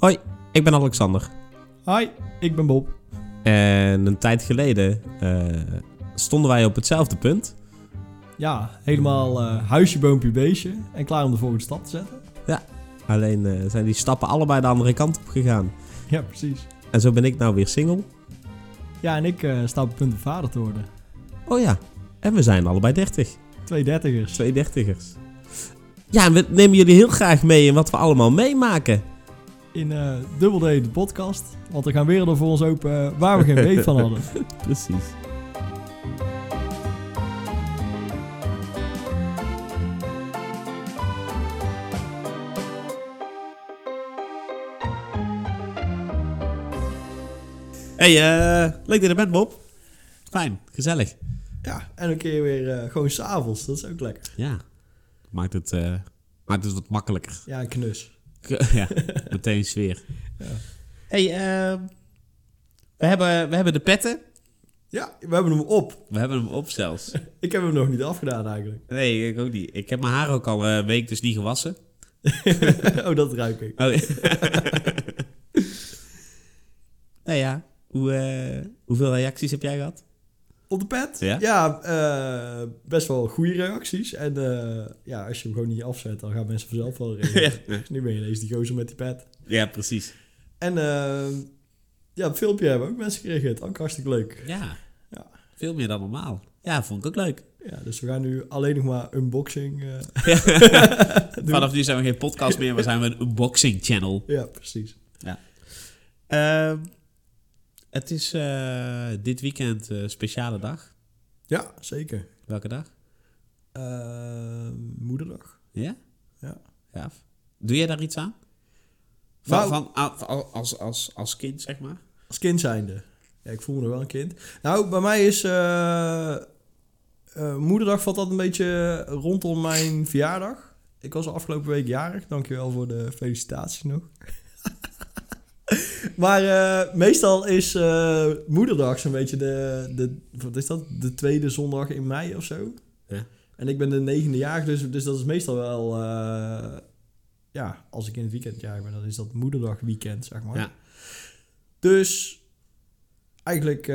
Hoi, ik ben Alexander. Hi, ik ben Bob. En een tijd geleden eh, stonden wij op hetzelfde punt. Ja, helemaal eh, huisje, boompje, beestje. En klaar om de volgende stap te zetten. Alleen eh, zijn die stappen allebei de andere kant op gegaan. Ja, precies. En zo ben ik nou weer single. Ja, en ik sta op het punt om vader te worden. Oh ja, en we zijn allebei 30. Twee dertigers. Twee dertigers. Ja, en we nemen jullie heel graag mee in wat we allemaal meemaken. In eh Double D, de podcast. Want er gaan werelden voor ons open eh, waar we geen weet van hadden. Precies. Hey, eh, leuk dat je er bent, Bob. Fijn, gezellig. Ja, en een keer weer eh, gewoon s'avonds. Dat is ook lekker. Ja, maakt het, eh, maakt het wat makkelijker. Ja, een knus. ja, meteen sfeer. Ja. Hey, eh, we, hebben, we hebben de petten. Ja, we hebben hem op. We hebben hem op zelfs. Ik heb hem nog niet afgedaan eigenlijk. Nee, ik ook niet. Ik heb mijn haar ook al een week dus niet gewassen. oh, dat ruik ik. Oh, ja. nou ja, hoe, eh, hoeveel reacties heb jij gehad? Op de pet? Ja? eh, best wel goede reacties. En eh, ja, als je hem gewoon niet afzet, dan gaan mensen vanzelf wel reageren. Dus nu ben je ineens die gozer met die pet. ja, precies. En eh, ja, het filmpje hebben ook mensen gereageerd. Ook hartstikke leuk. Ja. Ja. veel meer dan normaal. Ja, vond ik ook leuk. Ja, dus we gaan nu alleen nog maar unboxing. Vanaf nu zijn we geen podcast meer, maar zijn we een unboxing channel. Ja, precies. Ehm, het is eh, dit weekend een speciale dag. Ja, zeker. Welke dag? Eh, moederdag. Ja? Ja. Gaaf. Doe jij daar iets aan? Van, Nou- van, a- als, als, als kind, zeg maar? Als kind zijnde. Ja, ik voel me nog wel een kind. Nou, bij mij is... eh, eh, moederdag valt dat een beetje rondom mijn verjaardag. Ik was afgelopen week jarig. Dankjewel voor de felicitaties nog. maar eh, meestal is eh, moederdag zo'n beetje de, de... Wat is dat? De tweede zondag in mei of zo. Ja. En ik ben de negende jaar, dus, dus dat is meestal wel... eh, ja, als ik in het weekend jarig ben, dan is dat moederdag weekend, zeg maar. Ja. Dus eigenlijk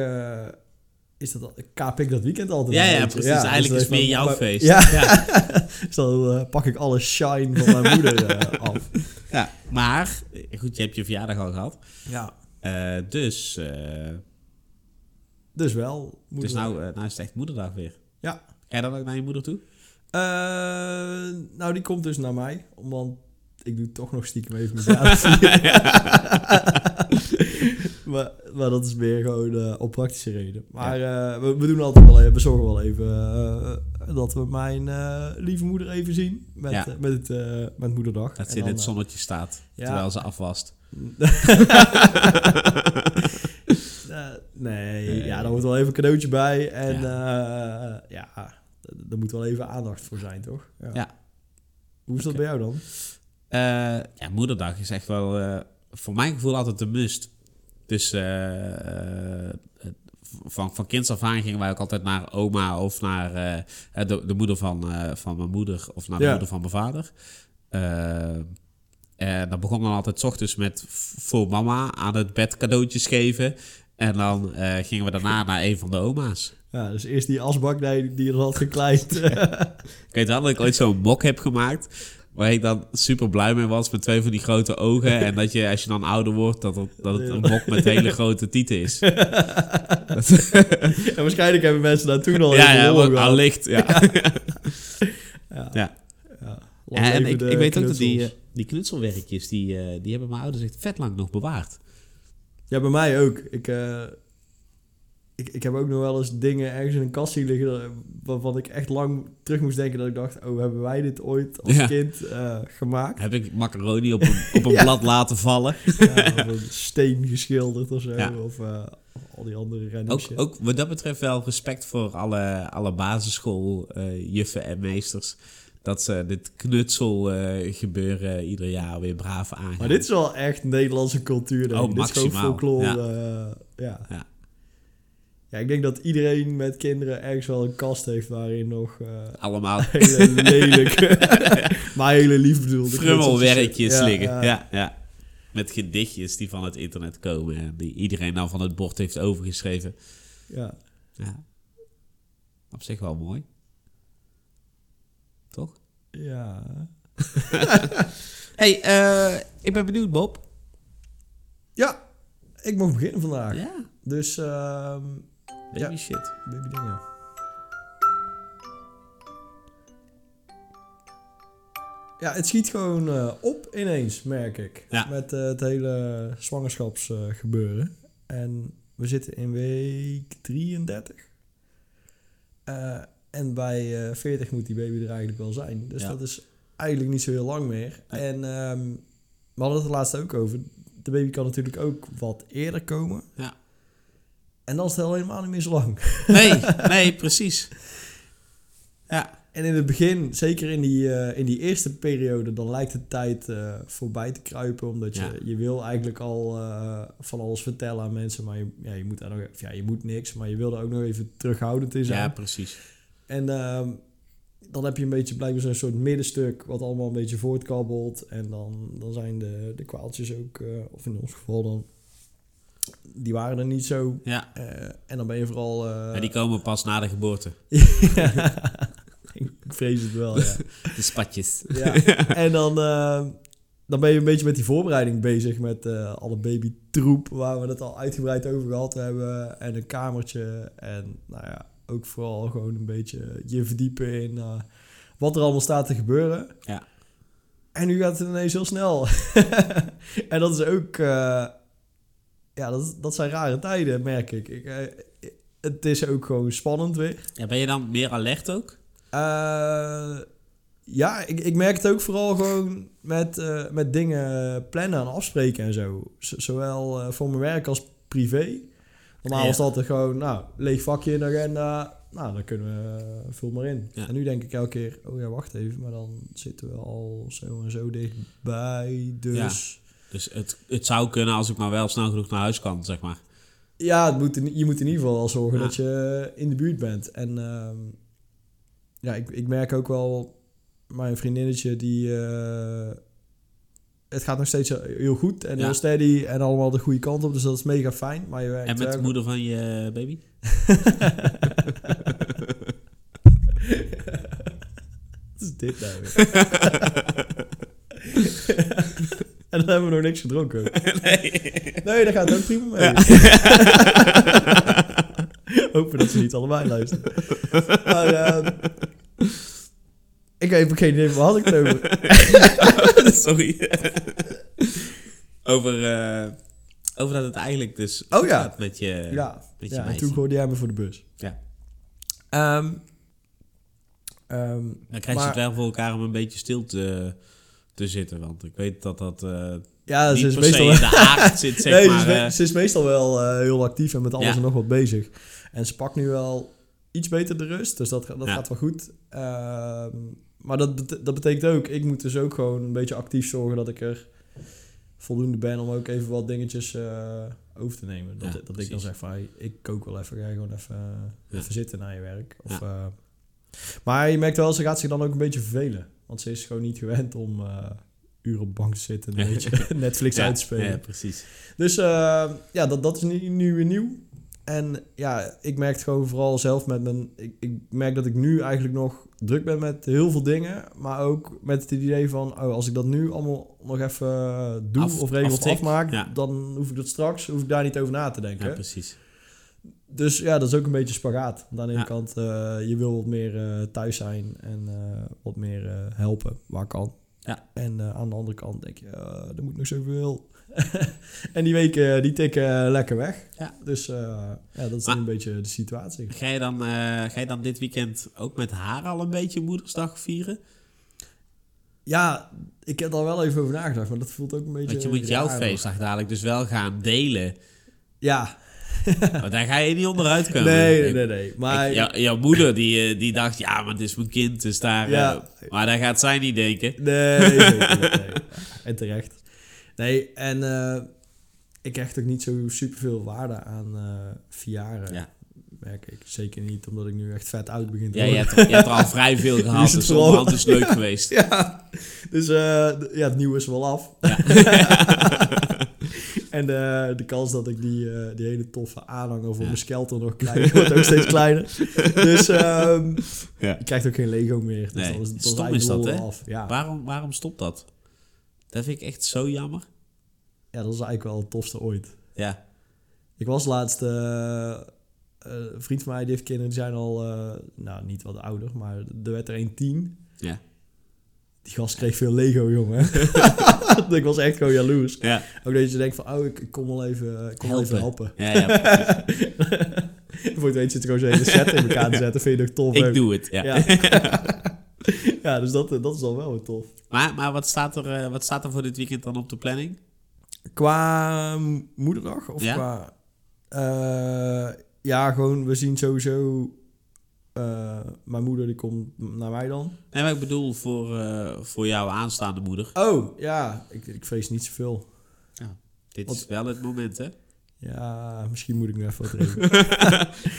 is dat, kaap ik dat weekend altijd. Ja, een ja, precies. Eigenlijk dus is het meer jouw feest. Ja, Ja. dus dan pak ik alle shine van mijn moeder af. Ja, maar, goed, je hebt je verjaardag al gehad. Ja, Eh, dus, eh, dus wel. dus nou, eh, nou is het echt moederdag weer. Ja. Ga je dan ook naar je moeder toe? Nou, die komt dus naar mij, want ik doe toch nog stiekem even mijn maar, maar dat is meer gewoon eh, op praktische reden. Maar eh, we, we doen altijd wel even, we zorgen wel even eh, dat we mijn eh, lieve moeder even zien met, Ja. eh, met, het, eh, met moederdag. Dat ze in het eh, zonnetje staat, ja. terwijl ze afwast. Eh, nee, Nee. ja, daar hoort wel even een cadeautje bij. En Ja. er moet wel even aandacht voor zijn, toch? Ja. Hoe is dat bij jou dan? Eh, ja, moederdag is echt wel, eh, voor mijn gevoel altijd een must. Dus eh, van, van kinds af aan gingen wij ook altijd naar oma of naar de, de moeder van, van mijn moeder of naar de Ja. moeder van mijn vader. En dat begon dan altijd 's ochtends met voor mama aan het bed cadeautjes geven. En dan gingen we daarna naar een van de oma's. Ja, dus eerst die asbak die, die er had gekleid. Ik weet wel dat ik ooit zo'n mok heb gemaakt. Waar ik dan super blij mee was met twee van die grote ogen. En dat je, als je dan ouder wordt, dat het, dat het een mok met hele grote tieten is. en waarschijnlijk hebben mensen daar toen al ja, ja, gehad. allicht. Ja. Ja. Ja. En ik, ik weet ook dat die, eh, die knutselwerkjes, die, eh, die hebben mijn ouders echt vet lang nog bewaard. Ja, bij mij ook. Ik, eh, ik, ik heb ook nog wel eens dingen ergens in een kast zien liggen... eh, waarvan ik echt lang terug moest denken dat ik dacht... oh, hebben wij dit ooit als Ja. kind eh, gemaakt? Heb ik macaroni op een, op een Ja. blad laten vallen. Ja, of een steen geschilderd of zo. Of eh, al die andere random Ook, ook wat dat betreft wel respect voor alle, alle basisschooljuffen en meesters. Dat ze dit knutsel gebeuren ieder jaar weer braaf aangaan. Maar dit is wel echt Nederlandse cultuur. Denk Oh. Dit is gewoon maximaal. folklore. Ja. ja. Ja. Ja, ik denk dat iedereen met kinderen ergens wel een kast heeft waarin nog eh, Allemaal hele lelijke, maar hele lief bedoelde frummelwerkjes liggen. Ja, ja. met gedichtjes die van het internet komen. En die iedereen dan van het bord heeft overgeschreven. Ja. Ja. Op zich wel mooi. Toch? Ja. hey, eh, ik ben benieuwd, Bob. Ja, ik mag beginnen vandaag. Ja, Dus, ehm baby Ja. shit. baby dingen. Ja, het schiet gewoon eh, op ineens, merk ik. Ja. Met eh, het hele zwangerschapsgebeuren. en we zitten in week 33. Eh, en bij eh 40 moet die baby er eigenlijk wel zijn. Dus Ja. dat is eigenlijk niet zo heel lang meer. Nee. En ehm, we hadden het er laatst ook over. De baby kan natuurlijk ook wat eerder komen. Ja. En dan is het helemaal niet meer zo lang. Nee, nee, precies. Ja, En in het begin, zeker in die, eh, in die eerste periode, dan lijkt de tijd eh, voorbij te kruipen. Omdat je, Ja. je wil eigenlijk al eh, van alles vertellen aan mensen. Maar je, ja, je moet daar nog, ja, je moet niks, maar je wil er ook nog even terughoudend in zijn. ja precies. En ehm, dan heb je een beetje blijkbaar zo'n soort middenstuk wat allemaal een beetje voortkabbelt. En dan, dan zijn de, de kwaaltjes ook, of in ons geval dan, die waren er niet zo. Ja, Eh, en dan ben je vooral... eh, die komen pas na de geboorte. ik vrees het wel, ja. De spatjes. ja. En dan, eh, dan ben je een beetje met die voorbereiding bezig met alle babytroep waar we het al uitgebreid over gehad hebben. En een kamertje. En nou ja, ook vooral gewoon een beetje je verdiepen in wat er allemaal staat te gebeuren. Ja. En nu gaat het ineens heel snel. en dat is ook... ja, dat, dat zijn rare tijden, merk ik. ik eh, het is ook gewoon spannend weer. Ja, ben je dan meer alert ook? Eh, ja, ik, ik merk het ook vooral gewoon met, eh, met dingen plannen en afspreken en zo. Z- zowel voor mijn werk als privé. Normaal Ja. was dat altijd gewoon, nou, leeg vakje in de agenda. Nou, dan kunnen we, vul maar in. Ja. En nu denk ik elke keer, oh ja, wacht even. Maar dan zitten we al zo en zo dichtbij. Dus Dus het, het zou kunnen als ik maar wel snel genoeg naar huis kan, zeg maar. ja, het moet in- je moet in ieder geval al zorgen Ja. dat je in de buurt bent. En ehm, ja, ik, ik merk ook wel, mijn vriendinnetje die... eh, het gaat nog steeds heel goed en Ja. heel steady en allemaal de goede kant op. Dus dat is mega fijn. Maar je werkt En met de wel- moeder van je baby? Wat is dit nou weer? dan hebben we nog niks gedronken. nee. Nee, daar gaat het ook prima mee. Hopen dat ze niet allebei luisteren. Maar, ehm, ik heb geen idee, waar had ik het over? Sorry. over, eh, over dat het eigenlijk dus Oh ja. gaat met je, ja, met je ja en toen gooide jij me voor de bus. Ja. Ehm, ehm, Dan krijg je maar- het wel voor elkaar om een beetje stil te, te zitten. Want ik weet dat dat eh ja, ze is meestal in de aard zit, zeg nee, maar. ze, is, eh, ze is meestal wel eh, heel actief en met alles Ja. en nog wat bezig. En ze pakt nu wel iets beter de rust, dus dat, dat Ja. gaat wel goed. Ehm, maar dat, bet- dat betekent ook, ik moet dus ook gewoon een beetje actief zorgen dat ik er voldoende ben om ook even wat dingetjes eh, over te nemen. Dat, Ja, dat ik dan zeg van, hey, ik kook wel even, ga gewoon even, even zitten na je werk. Of, eh, maar je merkt wel, ze gaat zich dan ook een beetje vervelen. Want ze is gewoon niet gewend om eh uren op bank te zitten en een beetje Netflix ja, uit te spelen. Ja, precies. Dus eh, ja, dat, dat is nu, nu weer nieuw. En ja, ik merk het gewoon vooral zelf met mijn... Ik, ik merk dat ik nu eigenlijk nog druk ben met heel veel dingen. Maar ook met het idee van... Oh, als ik dat nu allemaal nog even eh, doe Af- of regel of aftik, afmaak... ja. dan hoef ik dat straks... hoef ik daar niet over na te denken. Ja, precies. Dus ja, dat is ook een beetje spagaat. Want aan de ene Ja. kant, eh, je wil wat meer eh, thuis zijn... en eh, wat meer helpen waar kan. Ja. En aan de andere kant denk je... er moet nog zoveel... en die weken die tikken lekker weg. Ja. Dus ja, dat is Maar- een beetje de situatie. Ga je, dan, ga je dan dit weekend ook met haar al een beetje Moedersdag vieren? Ja, ik heb er wel even over nagedacht, maar dat voelt ook een beetje... Want je moet jouw feestdag dadelijk dus wel gaan delen. Ja. Want daar ga je niet onderuit komen. Nee, nee, nee, nee. Maar ik- jou- jouw moeder die, eh, die dacht, ja, maar het is mijn kind, dus daar... Ja. eh, maar daar gaat zij niet denken. Nee, zeker nee. En terecht. Nee, en eh, ik hecht ook niet zo superveel waarde aan eh verjaren. Ja. Merk ik. Zeker niet, omdat ik nu echt vet oud begin te Ja, je hebt, je hebt er al vrij veel is het dus onderhand is leuk geweest. Ja, dus ja, het nieuwe is wel af. En de, de kans dat ik die, eh, die hele toffe aanhanger voor Ja. mijn skelter nog krijg, wordt ook steeds kleiner. Dus ehm Ja. je krijgt ook geen Lego meer. Dus Nee, dan is, dan stom is dat, hè? Af. Ja. Waarom, waarom stopt dat? Dat vind ik echt zo jammer. ja, dat is eigenlijk wel het tofste ooit. Ja. Ik was laatst... eh, eh, een vriend van mij, die heeft kinderen, die zijn al... eh, nou, niet wat ouder, maar er werd er een tien. Ja. Die gast kreeg veel Lego, jongen. ik was echt gewoon jaloers. Ja. Ook dat je denkt van, oh, ik, kom wel even, ik kom wel even helpen. Ja, ja. Voor het weet zit er gewoon zo'n hele set in elkaar te zetten. Vind je nog tof? ik doe het. Ja. Ja, ja dus dat, dat is al wel weer tof. Maar, maar wat, staat er, eh, wat staat er voor dit weekend dan op de planning? Qua moederdag? Of Ja. qua... eh, ja, gewoon, we zien sowieso... eh, mijn moeder die komt naar mij dan. Nee, maar ik bedoel voor, eh, voor jouw aanstaande moeder. Oh, ja. Ik, ik vrees niet zoveel. Dit Wat- is wel het moment, hè? Ja, misschien moet ik nu even wat.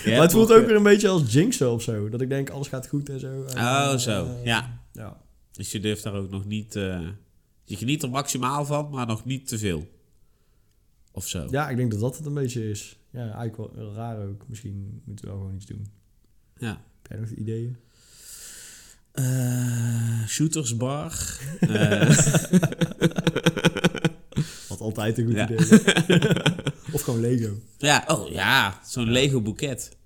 Ja, maar het voelt ook weer een beetje als jinxen of zo. Dat ik denk, alles gaat goed en zo. En, Oh, eh, zo. Ja. ja. Dus je durft daar ook nog niet... je geniet er maximaal van, maar nog niet te veel. Of zo. Ja, ik denk dat dat het een beetje is. Ja, eigenlijk wel wel raar ook. Misschien moeten we wel gewoon iets doen. Ja. Heb jij nog ideeën? Eh, shootersbar. Eh, Wat altijd een goed Ja. idee of gewoon Lego. ja, oh ja. Zo'n Lego boeket.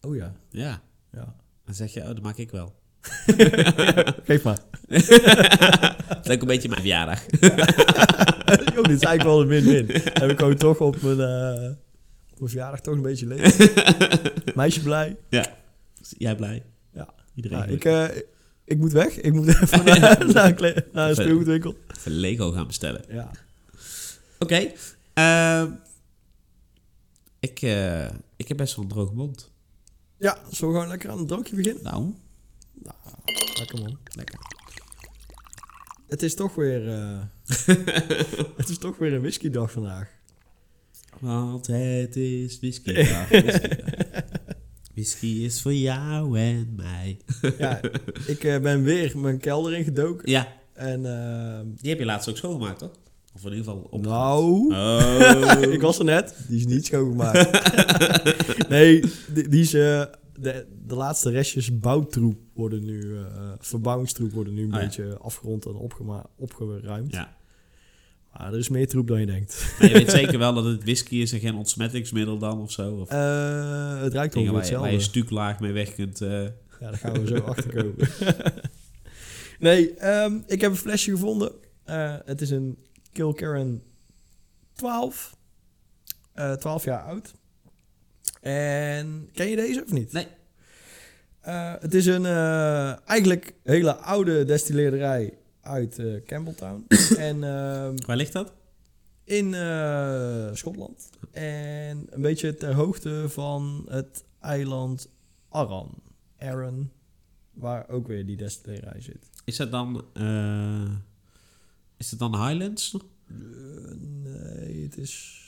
Oh ja. Ja. ja. Dan zeg je, oh, dat maak ik wel. Geef maar. Dat is ook een beetje mijn verjaardag. Yo, dit is eigenlijk wel een win-win. Heb ik gewoon toch op mijn, eh, mijn verjaardag toch een beetje Lego. Meisje blij. Jij blij? Ja. Iedereen Nou, ik, eh, ik moet weg. Ik moet even naar, naar, een, kle- naar een speelgoedwinkel. Even Lego gaan bestellen. Ja. Oké. ehm, ik, eh, ik heb best wel een droge mond. ja, zullen we gewoon lekker aan een drankje beginnen? Nou, Lekker man. lekker. Het is toch weer... eh, het is toch weer een whiskydag vandaag. Want het is whiskydag. whiskydag. Whisky is voor jou en mij. Ja, ik eh, ben weer mijn kelder ingedoken. Ja, En eh, die heb je laatst ook schoongemaakt, toch? Of in ieder geval op. nou, Oh. ik was er net. Die is niet schoongemaakt. nee, die, die is... eh, de, de laatste restjes bouwtroep worden nu... eh, verbouwingstroep worden nu een Oh ja. beetje afgerond en opgeruimd. Ja. Maar er is meer troep dan je denkt. Maar je weet zeker wel dat het whisky is en geen ontsmettingsmiddel dan of zo? Of Eh, het ruikt ongeveer waar je, waar je hetzelfde. stuklaag mee weg kunt... eh, Ja, daar gaan we zo achter komen. nee, ehm, ik heb een flesje gevonden. Eh, het is een Kilkerran 12. Eh 12 jaar oud. En ken je deze of niet? Nee. Het is een eigenlijk hele oude destilleerderij uit eh, Campbelltown. en ehm, waar ligt dat? in eh, Schotland. En een beetje ter hoogte van het eiland Arran. Arran, waar ook weer die destillerij zit. Is dat dan... eh, is het dan Highlands? Nee, het is...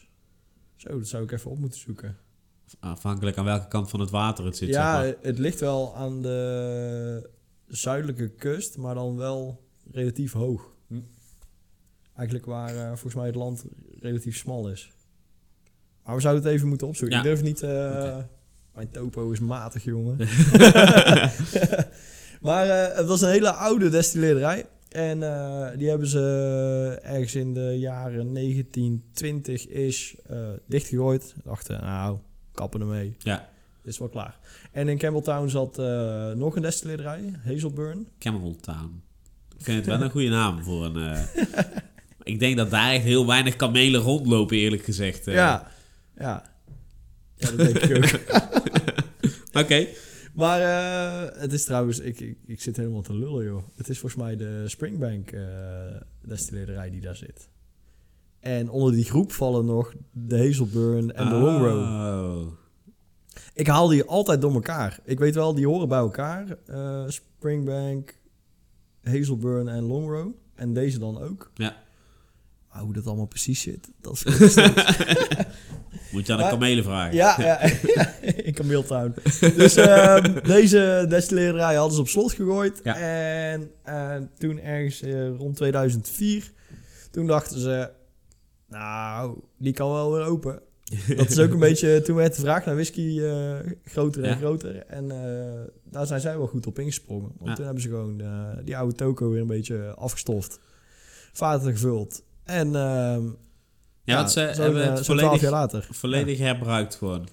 Zo, dat zou ik even op moeten zoeken. Afhankelijk aan welke kant van het water het zit. ja, zeg maar. het ligt wel aan de zuidelijke kust, maar dan wel relatief hoog. Hm. Eigenlijk waar eh, volgens mij het land relatief smal is. Maar we zouden het even moeten opzoeken. Ja. Ik durf niet... Oké. Mijn topo is matig, jongen. maar eh, het was een hele oude destilleerderij. En die hebben ze ergens in de jaren 1920 is dichtgegooid. Dachten, nou, kappen ermee. Ja, is wel klaar. En in Campbelltown zat nog een destilleerderij, Hazelburn. Cameltown. Ik vind het wel een goede naam voor een... eh, ik denk dat daar echt heel weinig kamelen rondlopen, eerlijk gezegd. eh. Ja, ja. Ja, dat denk ik ook. Oké. Maar eh, het is trouwens, ik, ik, ik zit helemaal te lullen, joh. Het is volgens mij de Springbank eh destilleerderij die daar zit. En onder die groep vallen nog de Hazelburn en de. Oh. Ik haal die altijd door elkaar. Ik weet wel, die horen bij elkaar. Springbank, Hazelburn en Long Row. En deze dan ook. Ja. Maar hoe dat allemaal precies zit, dat is Moet je aan de kamelen vragen. Ja, ja, in Cameltown. Dus ehm, deze destilleerderij hadden ze op slot gegooid. Ja. En eh, toen ergens eh, rond 2004, toen dachten ze... Nou, die kan wel weer open. Dat is ook een beetje, toen werd de vraag naar whisky eh, groter en Ja. groter. En eh, daar zijn zij wel goed op ingesprongen. Want Ja. toen hebben ze gewoon eh, die oude toko weer een beetje afgestoft. Vaten gevuld. En ehm, Ja, want ze hebben het zo'n 12 volledig, jaar later. volledig herbruikt gewoon.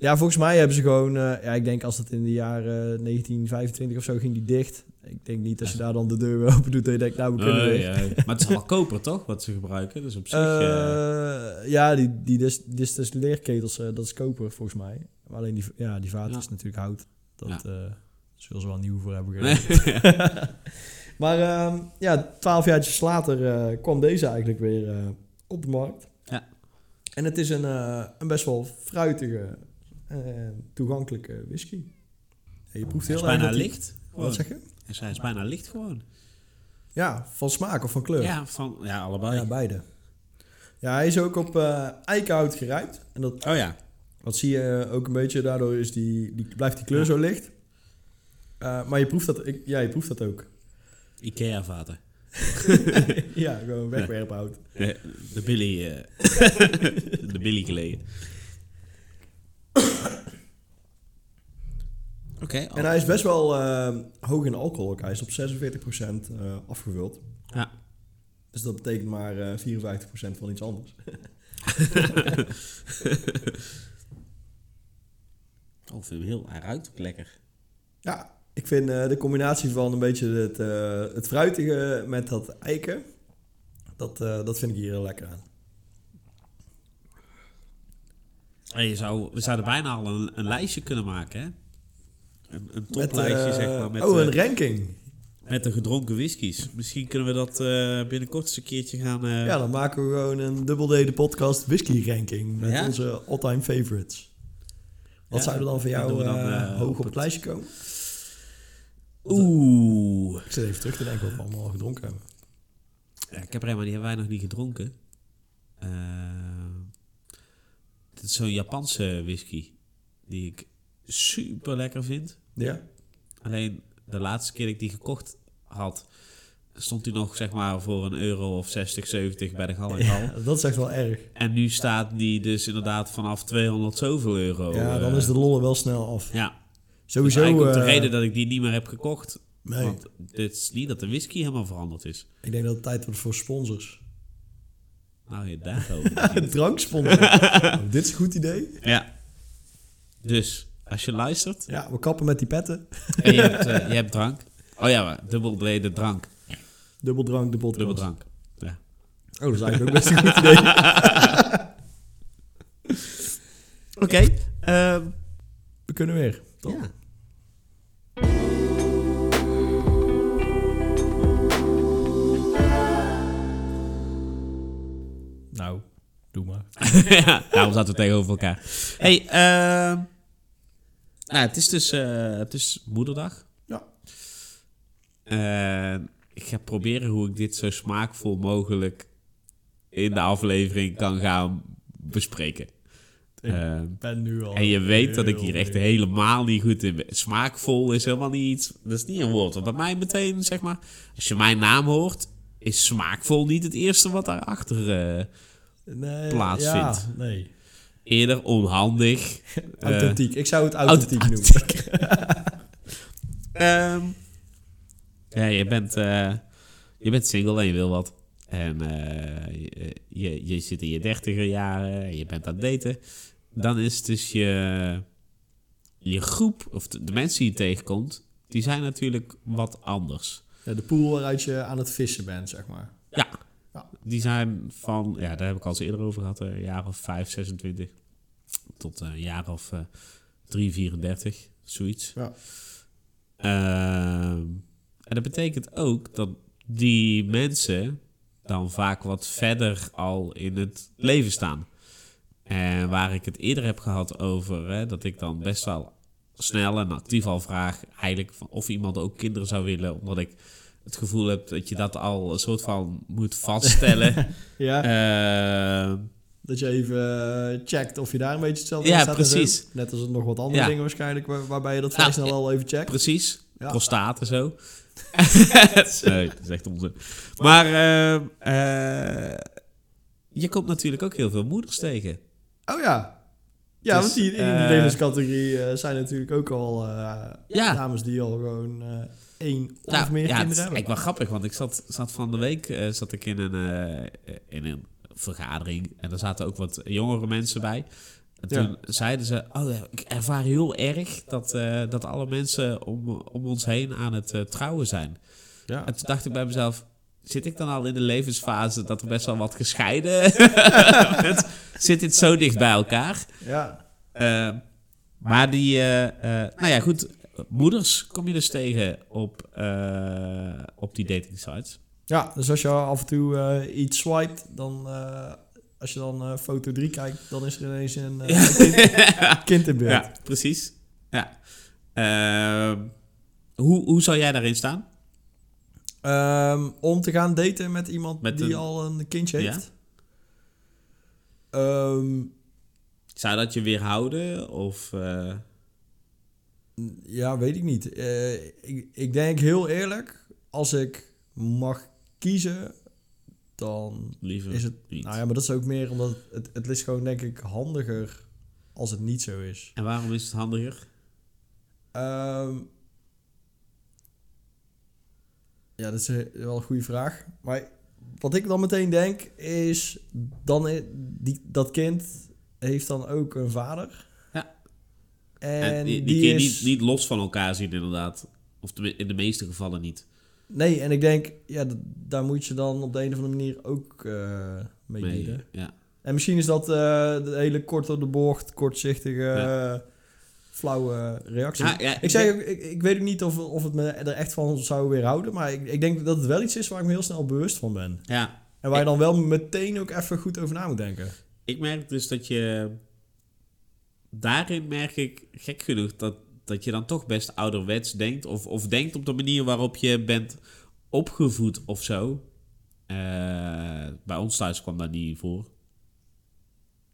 Ja, volgens mij hebben ze gewoon... eh, ja, ik denk als het in de jaren 1925 of zo ging die dicht. Ik denk niet dat je daar dan de deur weer open doet en je denkt, nou, we kunnen Nee, weer. ja. Maar het is allemaal koper, toch? Wat ze gebruiken. Dus op zich... eh, Eh, ja, die, die dis- distilleerketels, eh, dat is koper volgens mij. Maar alleen die, ja, die vaat Ja. is natuurlijk hout. Dat Ja. zullen ze wel nieuw voor hebben geregeld. maar ehm, ja, twaalf jaartjes later kwam deze eigenlijk weer op de markt. Ja. En het is een, een best wel fruitige, toegankelijke whisky. Ja, je proeft heel erg bijna dat licht. Wat zeg je? Hij is bijna licht gewoon. Ja, van smaak of van kleur? Ja, van, ja allebei. Ja, beide. Ja, hij is ook op eh eikenhout gerijpt. En dat, Oh ja. wat zie je ook een beetje, daardoor is die, die, blijft die kleur zo licht. Eh, maar je proeft, dat, ik, ja, je proeft dat ook. Ikea-vaten. ja, gewoon wegwerphout. De, de Billy... eh, de Billy gelegen. Oké. En hij is best wel eh, hoog in alcohol. ook. Hij is op 46% eh, afgevuld. Ja. Dus dat betekent maar eh 54% van iets anders. Oh, vind heel... Hij ruikt ook lekker. Ja, ik vind eh, de combinatie van een beetje het, eh, het fruitige met dat eiken... Dat, eh, dat vind ik hier heel lekker aan. Hey, je zou, we zouden bijna al een, een lijstje kunnen maken, hè? Een, een Met, toplijstje, eh, zeg maar, met, oh, een eh, ranking. met de gedronken whiskies. Misschien kunnen we dat eh, binnenkort eens een keertje gaan... Ja, dan maken we gewoon een Double D de podcast whisky ranking met Ja? onze all-time favorites. Wat Ja, zou er dan voor jou dan, hoog op het het- lijstje komen? Oeh. Ik zit even terug te denken wat we allemaal al gedronken hebben. Ja, ik heb er helemaal niet, hebben wij nog niet gedronken. Dit is zo'n Japanse whisky. Die ik super lekker vind. Ja? Alleen de laatste keer dat ik die gekocht had... stond die nog zeg maar voor een euro of 60, 70 bij de gal en gal. ja, dat is echt wel erg. En nu staat die dus inderdaad vanaf 200 zoveel euro. ja, dan eh, is de lollen wel snel af. Ja, Sowieso... dus eigenlijk ook de eh, reden dat ik die niet meer heb gekocht. nee, Want dit is niet dat de whisky helemaal veranderd is. ik denk dat het tijd wordt voor sponsors. Nou, je daarover. Dranksponsor. oh, dit is een goed idee. ja. Dus, als je luistert Ja, we kappen met die petten. en je hebt, eh, je hebt drank. Oh ja, maar dubbel de drank. Dubbel drank, de podcast. Dubbel drank. Ja. Oh, dat is eigenlijk ook best een goed idee. Oké. ehm, We kunnen weer, toch? ja. Nou, doe maar. ja, daarom zaten we tegenover elkaar. hey, ehm, nou, het is dus eh, het is moederdag. Ja. En ik ga proberen hoe ik dit zo smaakvol mogelijk in de aflevering kan gaan bespreken. Ik Ehm, ben nu al... en je weet dat ik hier echt helemaal niet goed in ben. Smaakvol is helemaal niet iets... Dat is niet een woord. Want bij mij meteen, zeg maar... Als je mijn naam hoort, is smaakvol niet het eerste wat daarachter... eh nee, plaatsvindt. Ja, nee. Eerder onhandig. eh, Authentiek. Ik zou het authentiek noemen. Ehm, ja, je bent, eh, je bent single en je wil wat. En eh, je, je, zit in je dertiger jaren en je bent aan het daten. Dan is dus je, je groep, of de, de mensen die je tegenkomt, die zijn natuurlijk wat anders. Ja, de pool waaruit je aan het vissen bent, zeg maar. Ja. Die zijn van, ja, daar heb ik al eens eerder over gehad, een jaar of 5, 26 tot een jaar of eh 3, 34, zoiets. Ja. Ehm, en dat betekent ook dat die mensen dan vaak wat verder al in het leven staan. En waar ik het eerder heb gehad over hè, dat ik dan best wel snel en actief al vraag eigenlijk of iemand ook kinderen zou willen, omdat ik het gevoel heb dat je dat al een soort van moet vaststellen. Ja, Ehm, dat je even eh, checkt of je daar een beetje hetzelfde Ja, in staat precies. Net als nog wat andere Ja. dingen waarschijnlijk, waar- waarbij je dat vrij Ja, snel al even checkt. Precies. Ja. Prostaat en zo. nee, dat is echt onzin. Maar ehm, eh, je komt natuurlijk ook heel veel moeders tegen. Oh ja. Ja, Dus, want die, in de levenscategorie eh, zijn natuurlijk ook al Ja. dames die al gewoon één of Nou, meer ja, is kinderen hebben. eigenlijk wel grappig, want ik zat, zat van de week eh, zat ik in een, eh, in een vergadering en er zaten ook wat jongere mensen bij. En Ja. toen zeiden ze, oh, ik ervaar heel erg dat, eh, dat alle mensen om, om ons heen aan het trouwen zijn. Ja. En toen dacht ik bij mezelf, zit ik dan al in de levensfase dat er best wel wat gescheiden? Zit dit zo dicht bij elkaar? ja. Maar die, nou ja, goed. Moeders kom je dus tegen op, eh, op die dating sites. Ja, dus als je af en toe eh, iets swipet, dan eh, als je dan foto 3 kijkt, dan is er ineens een kind, kind in beeld. Ja, precies. Ja. Hoe, hoe zou jij daarin staan? Ehm, om te gaan daten met iemand Met die een- al een kindje Ja. heeft. Ehm, Zou dat je weerhouden? Of, ja, weet ik niet. Eh, ik, ik denk heel eerlijk, als ik mag kiezen, dan liever is het... niet? Nou ja, maar dat is ook meer omdat het, het is gewoon denk ik handiger als het niet zo is. En waarom is het handiger? Ehm, ja, dat is wel een goede vraag. Maar wat ik dan meteen denk is, dan die, dat kind heeft dan ook een vader. En, En die, die, die kun je is... niet, niet los van elkaar zien, inderdaad. Of in de meeste gevallen niet. Nee, en ik denk, ja, daar moet je dan op de een of andere manier ook eh mee Mee, ja. En misschien is dat eh, de hele kort op de bocht, kortzichtige, Ja. flauwe reactie. Ja, ja, Ik, zeg, ik, ik weet ook niet of, of het me er echt van zou weerhouden. Maar ik, ik denk dat het wel iets is waar ik me heel snel bewust van ben. ja, En waar je dan wel meteen ook even goed over na moet denken. Ik merk dus dat je. Daarin merk ik gek genoeg dat, dat je dan toch best ouderwets denkt. Of, of denkt op de manier waarop je bent opgevoed of zo. Eh, bij ons thuis kwam dat niet voor.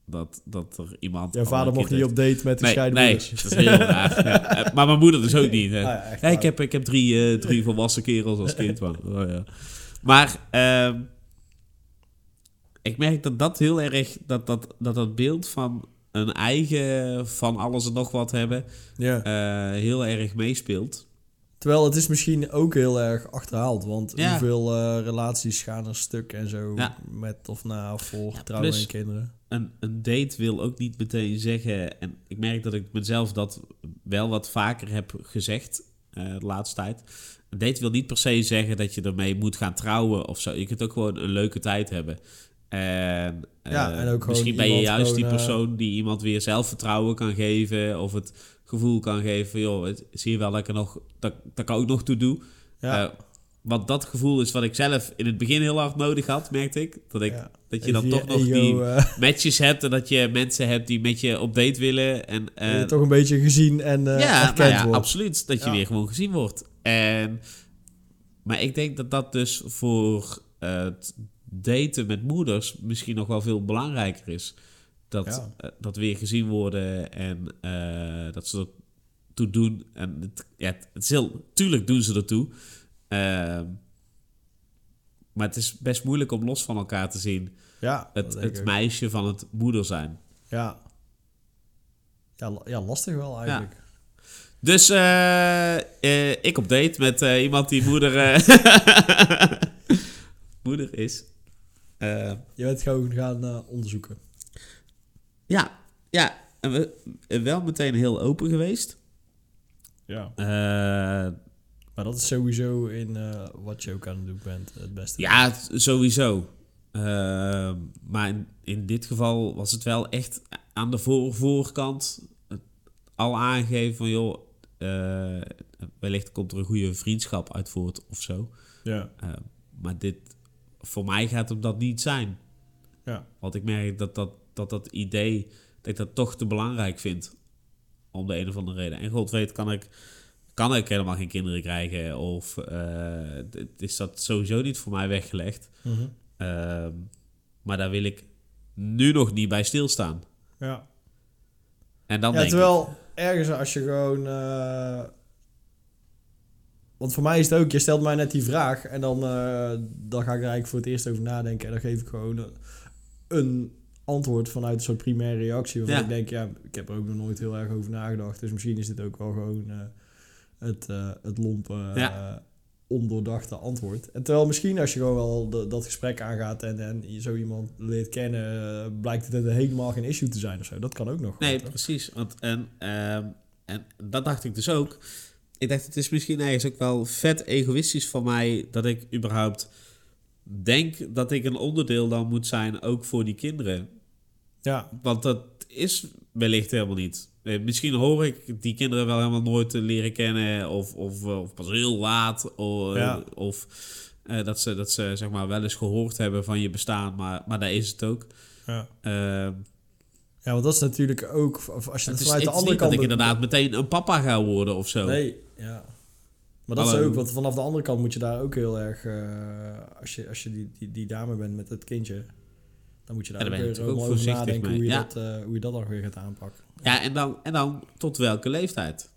Dat, dat er iemand. Jouw vader mocht niet op date met de Nee, nee, dat is heel raar. Ja. Eh, Maar mijn moeder dus ook niet. hè. Ah ja, ik, heb, ik heb drie, eh, drie volwassen kerels als kind. Maar, oh ja. maar ehm, ik merk dat dat heel erg, dat dat, dat, dat beeld van een eigen, van alles en nog wat hebben, Ja. eh, heel erg meespeelt. Terwijl het is misschien ook heel erg achterhaald. Want Ja. hoeveel eh, relaties gaan er stuk en zo. Ja. Met of na of voor trouwen en kinderen. Een, een date wil ook niet meteen zeggen, en ik merk dat ik mezelf dat wel wat vaker heb gezegd eh, de laatste tijd. Een date wil niet per se zeggen dat je ermee moet gaan trouwen of zo. Je kunt ook gewoon een leuke tijd hebben. En, Ja, eh, en ook misschien ben je juist die gewoon, eh, persoon die iemand weer zelfvertrouwen kan geven. Of het gevoel kan geven van, joh, het, zie je wel dat ik er nog, dat, dat ik ook nog toe doe. Ja. Eh, want dat gevoel is wat ik zelf in het begin heel hard nodig had, merkte ik. Dat, ik, Ja. dat je dan toch nog ego, die eh, matches hebt en dat je mensen hebt die met je op date willen. En, eh, je toch een beetje gezien en eh ja, erkend nou ja, wordt. absoluut. Dat je weer gewoon gezien wordt. En, maar ik denk dat dat dus voor eh, het daten met moeders misschien nog wel veel belangrijker is. Dat, Ja. eh, dat weer gezien worden en eh, dat ze ertoe doen. En het, ja, het is heel, tuurlijk doen ze ertoe. Ehm, maar het is best moeilijk om los van elkaar te zien. Ja, dat Het, het meisje van het moeder zijn. Ja. Ja, ja, lastig wel eigenlijk. Dus eh, ik op date met iemand die moeder, moeder is. Eh, Je bent gewoon gaan eh, onderzoeken. ja, ja. En we eh, wel meteen heel open geweest. Ja. Eh, Maar dat is sowieso in eh, wat je ook aan het doen bent het beste. ja, het- sowieso. Maar in, in dit geval was het wel echt aan de voor, voorkant het al aangegeven van... joh, eh, wellicht komt er een goede vriendschap uit voort of zo. Ja. Eh, maar dit, voor mij gaat het dat niet zijn. Ja. Want ik merk dat dat, dat, dat idee, dat ik dat toch te belangrijk vind. Om de een of andere reden. En god weet, kan ik, kan ik helemaal geen kinderen krijgen. Of het is dat sowieso niet voor mij weggelegd. Mhm. Ehm, maar daar wil ik nu nog niet bij stilstaan. Ja. En dan ja, denk terwijl ergens als je gewoon... eh, want voor mij is het ook, je stelt mij net die vraag en dan, eh, dan ga ik er eigenlijk voor het eerst over nadenken en dan geef ik gewoon... een antwoord vanuit een soort primaire reactie. Ja. ik denk, ja, ik heb er ook nog nooit heel erg over nagedacht. Dus misschien is dit ook wel gewoon eh, het, eh, het lompe, Ja. ondoordachte antwoord. En terwijl misschien als je gewoon wel de- dat gesprek aangaat en, en je zo iemand leert kennen, blijkt het helemaal geen issue te zijn of zo. Dat kan ook nog. Nee, precies. Want, en, ehm, en dat dacht ik dus ook. Ik dacht, het is misschien ergens ook wel vet egoïstisch van mij dat ik überhaupt denk dat ik een onderdeel dan moet zijn ook voor die kinderen. Ja, Want dat is wellicht helemaal niet. Eh, Misschien hoor ik die kinderen wel helemaal nooit leren kennen of, of, eh, of pas heel laat. Of, Ja. of eh, dat ze, dat ze zeg maar, wel eens gehoord hebben van je bestaan, maar, maar daar is het ook. ja. Ehm, ja, want dat is natuurlijk ook, als je het het is, vanuit de andere niet kant... dat ik inderdaad meteen een papa ga worden of zo. Nee, ja. Maar dat is ook, want vanaf de andere kant moet je daar ook heel erg, eh, als je, als je die, die, die dame bent met het kindje, dan moet je daar Ja, ook ook over nadenken mee. hoe je, Ja. dat, eh, hoe je dat dan weer gaat aanpakken. Ja, en dan, en dan tot welke leeftijd?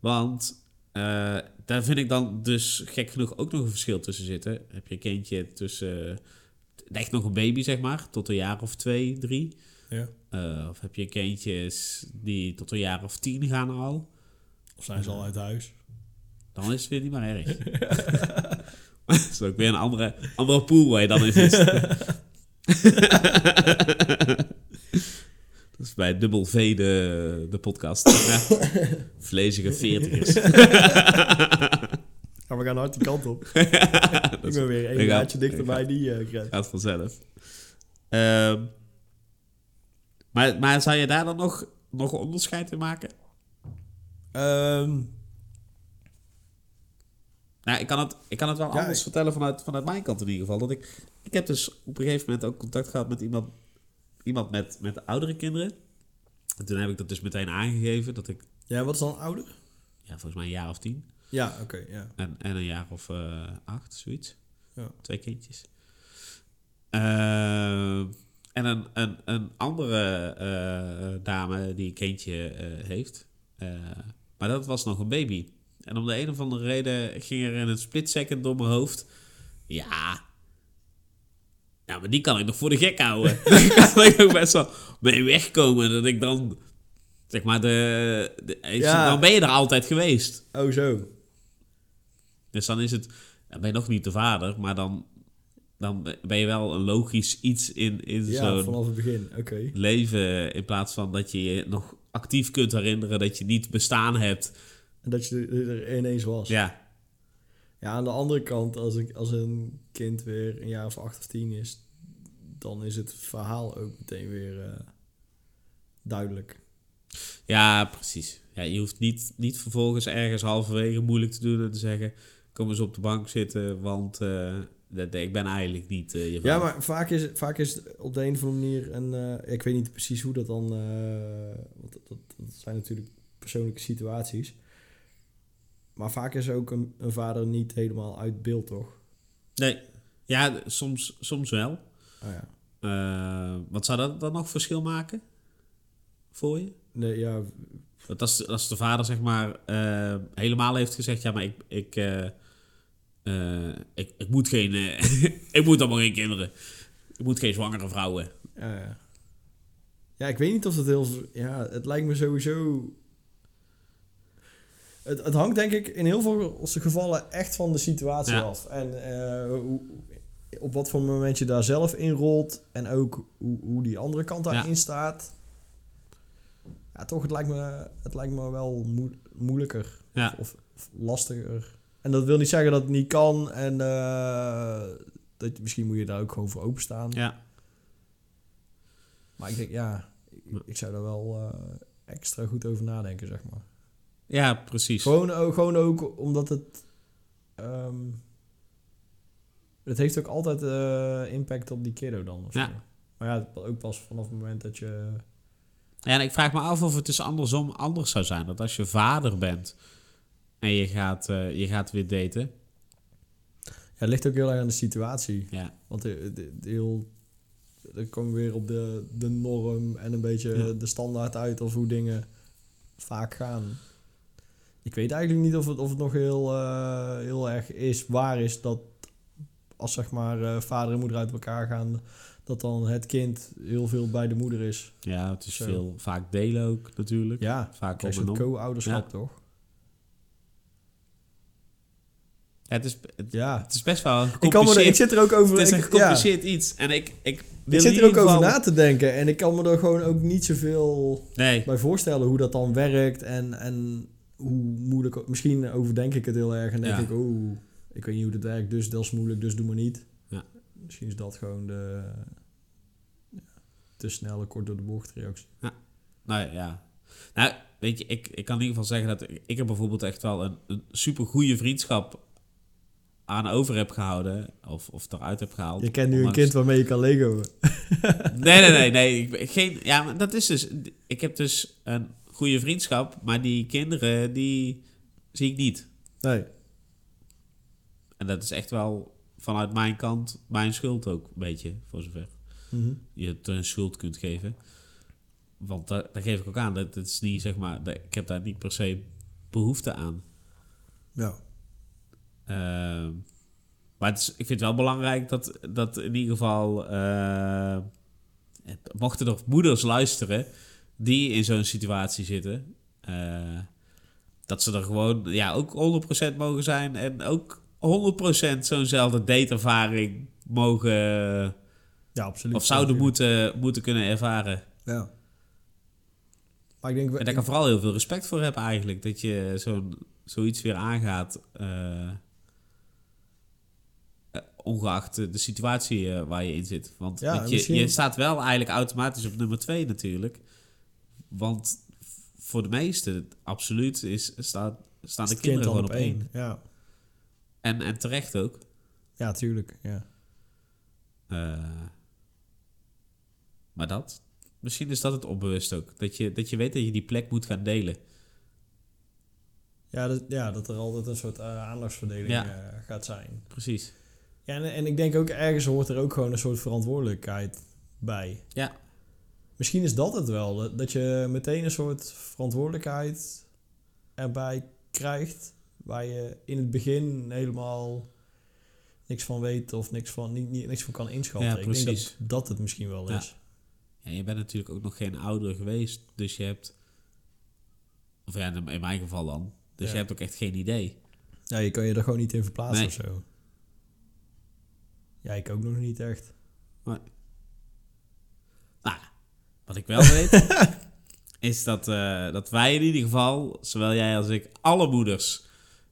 Want eh, daar vind ik dan dus gek genoeg ook nog een verschil tussen zitten. Heb je een kindje tussen, echt nog een baby zeg maar, tot een jaar of twee, drie. Ja. Eh, of heb je kindjes die tot een jaar of tien gaan al. Of zijn ze al uit huis? Dan is het weer niet meer erg. dat is ook weer een andere, andere pool waar je dan in zit. dat is bij Dubbel V de, de podcast. Vlezige veertigers. We gaan hard die kant op. Ik is- ben weer een ga- maatje dichter ik ga- bij die eh grens. gaat vanzelf. Ehm, maar, maar zou je daar dan nog, nog een onderscheid in maken? Ehm, Nou, ik kan het, ik kan het wel Ja, anders ik- vertellen vanuit, vanuit mijn kant in ieder geval. Dat ik, ik heb dus op een gegeven moment ook contact gehad met iemand, iemand met, met oudere kinderen. En toen heb ik dat dus meteen aangegeven. Dat ik, ja, wat is dan ouder? ja, volgens mij een jaar of tien. Ja, oké, ja. En, en een jaar of eh, acht, zoiets. Ja. Twee kindjes. Ehm, en een, een, een andere eh, dame die een kindje eh, heeft. Eh, maar dat was nog een baby. En om de een of andere reden ging er in een split second door mijn hoofd. Ja. Ja, maar die kan ik nog voor de gek houden. Daar kan ik nog best wel mee wegkomen. Dat ik dan. Zeg maar, de, dan ben je er altijd geweest. Oh, zo. Dus dan is het, dan ben je nog niet de vader, maar dan, dan ben je wel een logisch iets in, in Ja, zo'n vanaf het begin. Oké. leven. In plaats van dat je je nog actief kunt herinneren dat je niet bestaan hebt. En dat je er, er ineens was. Ja, Ja, aan de andere kant, als, ik, als een kind weer een jaar of acht of tien is, dan is het verhaal ook meteen weer eh, duidelijk. ja precies. Ja, je hoeft niet, niet vervolgens ergens halverwege moeilijk te doen en te zeggen... Kom eens op de bank zitten, want eh, dat, ik ben eigenlijk niet eh, je Ja, maar vaak is, vaak is het op de een of andere manier een... eh, ik weet niet precies hoe dat dan... want dat, dat, dat zijn natuurlijk persoonlijke situaties. Maar vaak is ook een, een vader niet helemaal uit beeld, toch? Nee, ja, soms, soms wel. Ah ja. Wat zou dat dan nog verschil maken voor je? Nee, ja, Want als, als de vader zeg maar helemaal heeft gezegd... ja, maar ik, ik, eh, ik, ik moet geen... eh, ik moet allemaal geen kinderen. Ik moet geen zwangere vrouwen. Ja, ik weet niet of dat heel... Ja, het lijkt me sowieso... Het, het hangt denk ik in heel veel gevallen echt van de situatie Ja. af. En eh, hoe, op wat voor moment je daar zelf in rolt. En ook hoe, hoe die andere kant daarin Ja. staat. Ja, toch, het lijkt me, het lijkt me wel moe- moeilijker. Ja. Of, of lastiger. En dat wil niet zeggen dat het niet kan. En eh, dat, misschien moet je daar ook gewoon voor openstaan. Ja, Maar ik denk, ja, ik, ik zou daar wel eh, extra goed over nadenken, zeg maar. ja precies. Gewoon, ook- gewoon ook omdat het... ehm, het heeft ook altijd eh, impact op die kiddo dan. Of Ja. zo. Maar ja, ook pas vanaf het moment dat je... Ja, en ik vraag me af of het dus andersom anders zou zijn. Dat als je vader bent en je gaat, eh, je gaat weer daten... Ja, het ligt ook heel erg aan de situatie. Ja, Want de heel... Dan kom weer op de, de norm en een beetje Ja. de standaard uit of hoe dingen vaak gaan. Ik weet eigenlijk niet of het, of het nog heel, eh, heel erg is, waar is dat als zeg maar eh, vader en moeder uit elkaar gaan, dat dan het kind heel veel bij de moeder is. Ja, het is Zo. veel, vaak delen ook natuurlijk. Ja, Vaak krijg om je en het om. co-ouderschap Ja. toch? Ja, het, is, het, Ja. het is best wel een Ik, kan me er, ik zit er ook over... het is een gecompliceerd iets. En ik, ik wil Ik zit er ook over na te denken en ik kan me er gewoon ook niet zoveel Nee, bij voorstellen hoe dat dan werkt en, en hoe moeilijk... Misschien overdenk ik het heel erg en denk Ja. ik, oh, ik weet niet hoe dit werkt, dus dat is moeilijk, dus doe maar niet. Ja. Misschien is dat gewoon de ja, te snelle, kort door de bocht reactie. nou ja. Nou, weet je, ik, ik kan in ieder geval zeggen dat ik, ik heb bijvoorbeeld echt wel een, een super goede vriendschap aan over heb gehouden. Of, of eruit heb gehaald. Je kent nu een kind waarmee je kan Lego. Nee, nee, nee. nee. Ik, geen, ja, maar dat is dus... Ik heb dus een goede vriendschap, maar die kinderen, die zie ik niet. Nee. En dat is echt wel vanuit mijn kant mijn schuld ook, een beetje, voor zover Mhm. je het een schuld kunt geven. Want daar, daar geef ik ook aan. Dat, dat is niet, zeg maar... dat- Ik heb daar niet per se behoefte aan. Ja. Ehm, maar het is, ik vind het wel belangrijk dat, dat in ieder geval... eh, het- mochten er moeders luisteren die in zo'n situatie zitten... eh, dat ze er gewoon ja, ook 100% mogen zijn... en ook 100% zo'nzelfde dateervaring mogen... Ja, absoluut. of zouden moeten, moeten kunnen ervaren. Ja. Maar ik denk... En daar kan ik vooral heel veel respect voor heb eigenlijk. Dat je zo'n, zoiets weer aangaat. eh, ongeacht de situatie eh, waar je in zit. Want Ja, je, misschien- je staat wel eigenlijk automatisch op nummer twee natuurlijk. Want voor de meesten, absoluut, is, staat, staan de kind kinderen gewoon op één. Ja. En, en terecht ook. Ja, tuurlijk. Ja. Eh, maar dat, misschien is dat het onbewust ook. Dat je, dat je weet dat je die plek moet gaan delen. Ja, dat, ja, dat er altijd een soort eh, aandachtsverdeling Ja. eh, gaat zijn. Precies. Ja, en, en ik denk ook ergens hoort er ook gewoon een soort verantwoordelijkheid bij. Ja. Misschien is dat het wel. Dat, je meteen een soort verantwoordelijkheid erbij krijgt. Waar je in het begin helemaal niks van weet of niks van, niet, niet, niks van kan inschatten. Ja, Ik denk precies. dat dat het misschien wel Ja. is. Ja, je bent natuurlijk ook nog geen ouder geweest, dus je hebt... Of ja, in mijn geval dan. Dus Ja. je hebt ook echt geen idee. Ja, je kan je er gewoon niet in verplaatsen Nee. of zo. Ja, ik ook nog niet echt. Nou, wat ik wel weet, is dat, eh, dat wij in ieder geval, zowel jij als ik, alle moeders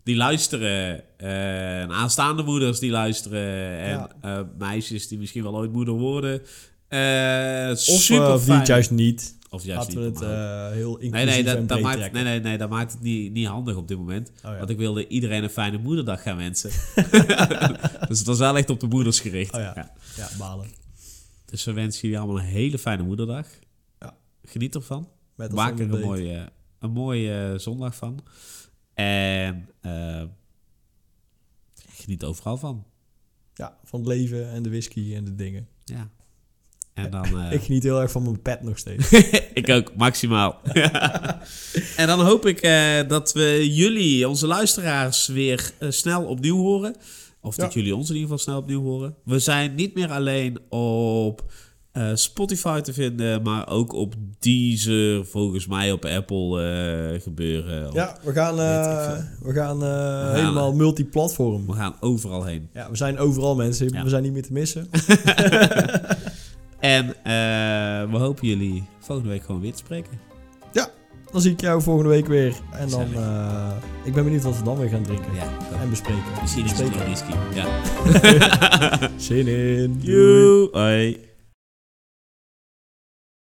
die luisteren, eh, en aanstaande moeders die luisteren, en Ja. eh, meisjes die misschien wel ooit moeder worden, Of, of niet, juist niet. Of juist Laten we niet. het eh, heel nee, nee, dat, maakt, nee, nee, nee, dat maakt het niet, niet handig op dit moment. Oh, ja. Want ik wilde iedereen een fijne moederdag gaan wensen. dus het was wel echt op de moeders gericht. Oh ja. Ja. Ja, balen. Dus we wensen jullie allemaal een hele fijne moederdag. Ja. Geniet ervan. Met Maak er een mooie, een mooie zondag van. En eh, geniet overal van. Ja, van het leven en de whisky en de dingen. Ja. En dan... eh, Ik geniet heel erg van mijn pet nog steeds. ik ook, maximaal. en dan hoop ik eh, dat we jullie, onze luisteraars, weer eh, snel opnieuw horen. Of dat jullie ons in ieder geval snel opnieuw horen. We zijn niet meer alleen op Spotify te vinden, maar ook op Deezer, volgens mij op Apple gebeuren. Ja, we gaan, we gaan, gaan, helemaal multiplatform. We gaan overal heen. Ja, we zijn overal mensen. Ja. We zijn niet meer te missen. En eh, we hopen jullie volgende week gewoon weer te spreken. Dan zie ik jou volgende week weer. En dan, eh, ik ben benieuwd wat we dan weer gaan drinken. Ja, En bespreken. misschien is het whisky. Ja. Zin in. Doei. Hoi.